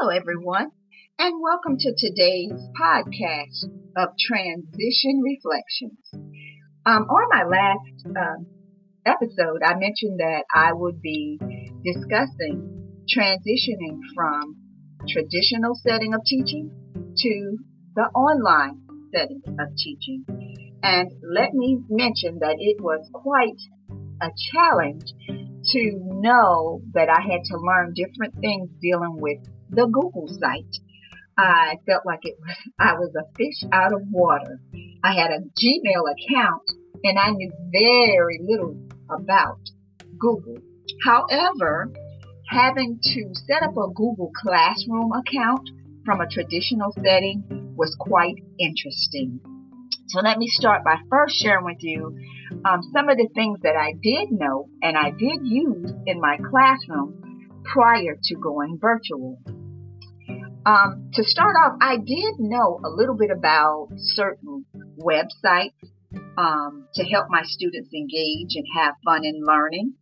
Hello, everyone, and welcome to today's podcast of Transition Reflections. Um, on my last um, episode, I mentioned that I would be discussing transitioning from traditional setting of teaching to the online setting of teaching. And let me mention that it was quite a challenge to know that I had to learn different things dealing with the Google site. I felt like it was, I was a fish out of water. I had a Gmail account and I knew very little about Google. However, having to set up a Google Classroom account from a traditional setting was quite interesting. So let me start by first sharing with you um, some of the things that I did know and I did use in my classroom prior to going virtual. Um, to start off, I did know a little bit about certain websites um, to help my students engage and have fun in learning.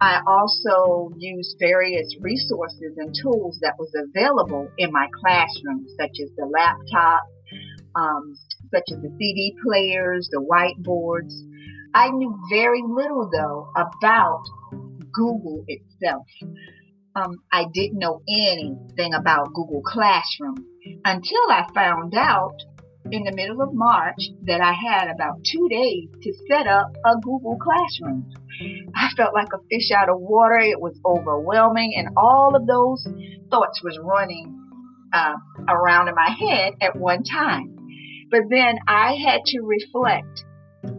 I also used various resources and tools that was available in my classroom, such as the laptop, um, such as the CD players, the whiteboards. I knew very little though about Google itself um, I didn't know anything about Google Classroom until I found out in the middle of March that I had about two days to set up a Google Classroom. I felt like a fish out of water. It was overwhelming, and all of those thoughts was running uh, around in my head at one time. But then I had to reflect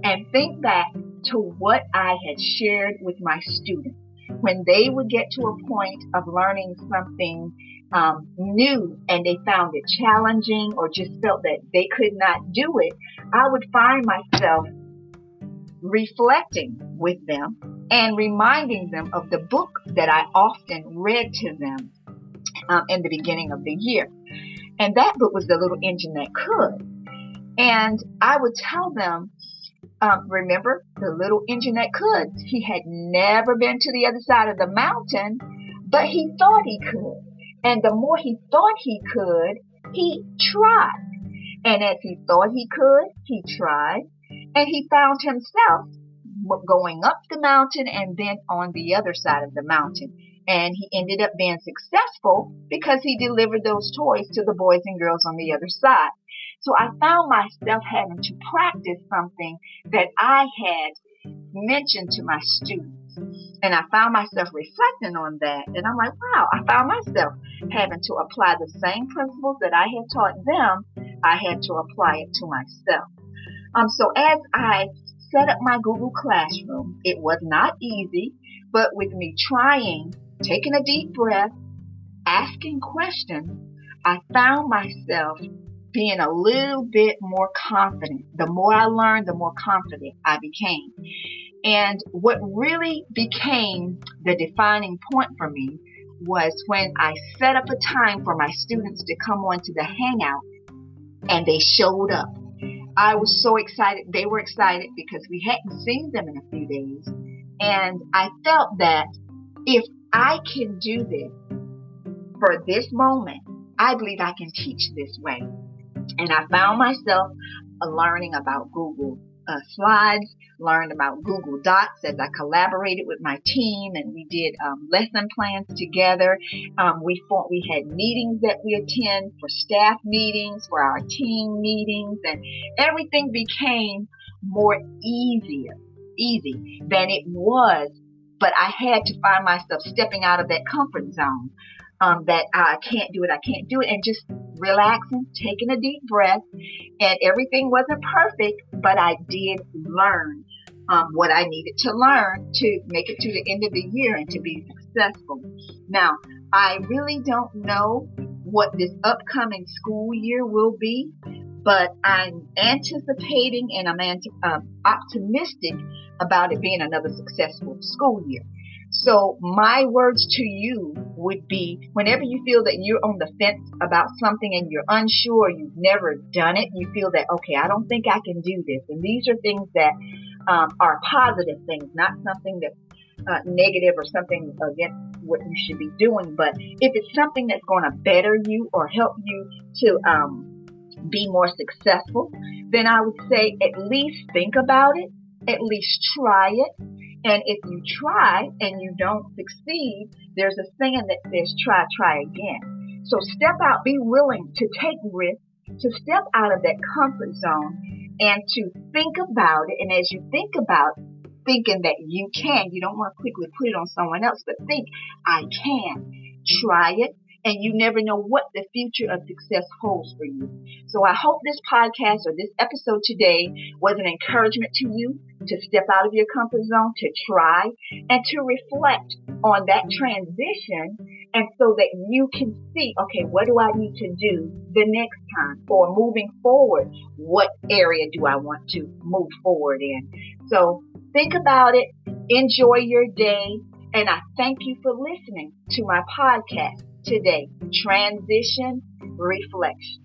and think back to what I had shared with my students when they would get to a point of learning something um, new and they found it challenging or just felt that they could not do it, I would find myself reflecting with them and reminding them of the book that I often read to them um, in the beginning of the year. And that book was The Little Engine That Could. And I would tell them um, remember the little engine that could. He had never been to the other side of the mountain, but he thought he could. And the more he thought he could, he tried. And as he thought he could, he tried. And he found himself going up the mountain and then on the other side of the mountain. And he ended up being successful because he delivered those toys to the boys and girls on the other side. So I found myself having to practice something that I had mentioned to my students. And I found myself reflecting on that. And I'm like, wow, I found myself having to apply the same principles that I had taught them, I had to apply it to myself. Um, so as I set up my Google Classroom, it was not easy, but with me trying, taking a deep breath, asking questions, I found myself being a little bit more confident. The more I learned, the more confident I became. And what really became the defining point for me was when I set up a time for my students to come onto the hangout and they showed up. I was so excited. They were excited because we hadn't seen them in a few days. And I felt that if I can do this for this moment, I believe I can teach this way. And I found myself uh, learning about Google uh, Slides, learned about Google Docs as I collaborated with my team, and we did um, lesson plans together. Um, we fought, we had meetings that we attend for staff meetings, for our team meetings, and everything became more easier, easy than it was. But I had to find myself stepping out of that comfort zone um, that I can't do it, I can't do it, and just relaxing, taking a deep breath. And everything wasn't perfect, but I did learn um, what I needed to learn to make it to the end of the year and to be successful. Now, I really don't know what this upcoming school year will be, but I'm anticipating and I'm um, optimistic about it being another successful school year. So my words to you would be whenever you feel that you're on the fence about something and you're unsure, you've never done it, you feel that, okay, I don't think I can do this. And these are things that um, are positive things, not something that uh, negative or something against what you should be doing. But if it's something that's going to better you or help you to um, be more successful, then I would say at least think about it, at least try it. And if you try and you don't succeed, there's a saying that says try, try again. So step out, be willing to take risks, to step out of that comfort zone and to think about it. And as you think about thinking that you can, you don't want to quickly put it on someone else, but think, I can. Try it, and you never know what the future of success holds for you. So I hope this podcast or this episode today was an encouragement to you to step out of your comfort zone, to try, and to reflect on that transition. And so that you can see, okay, what do I need to do the next time? Or moving forward, what area do I want to move forward in? So think about it, enjoy your day, and I thank you for listening to my podcast today Transition Reflection.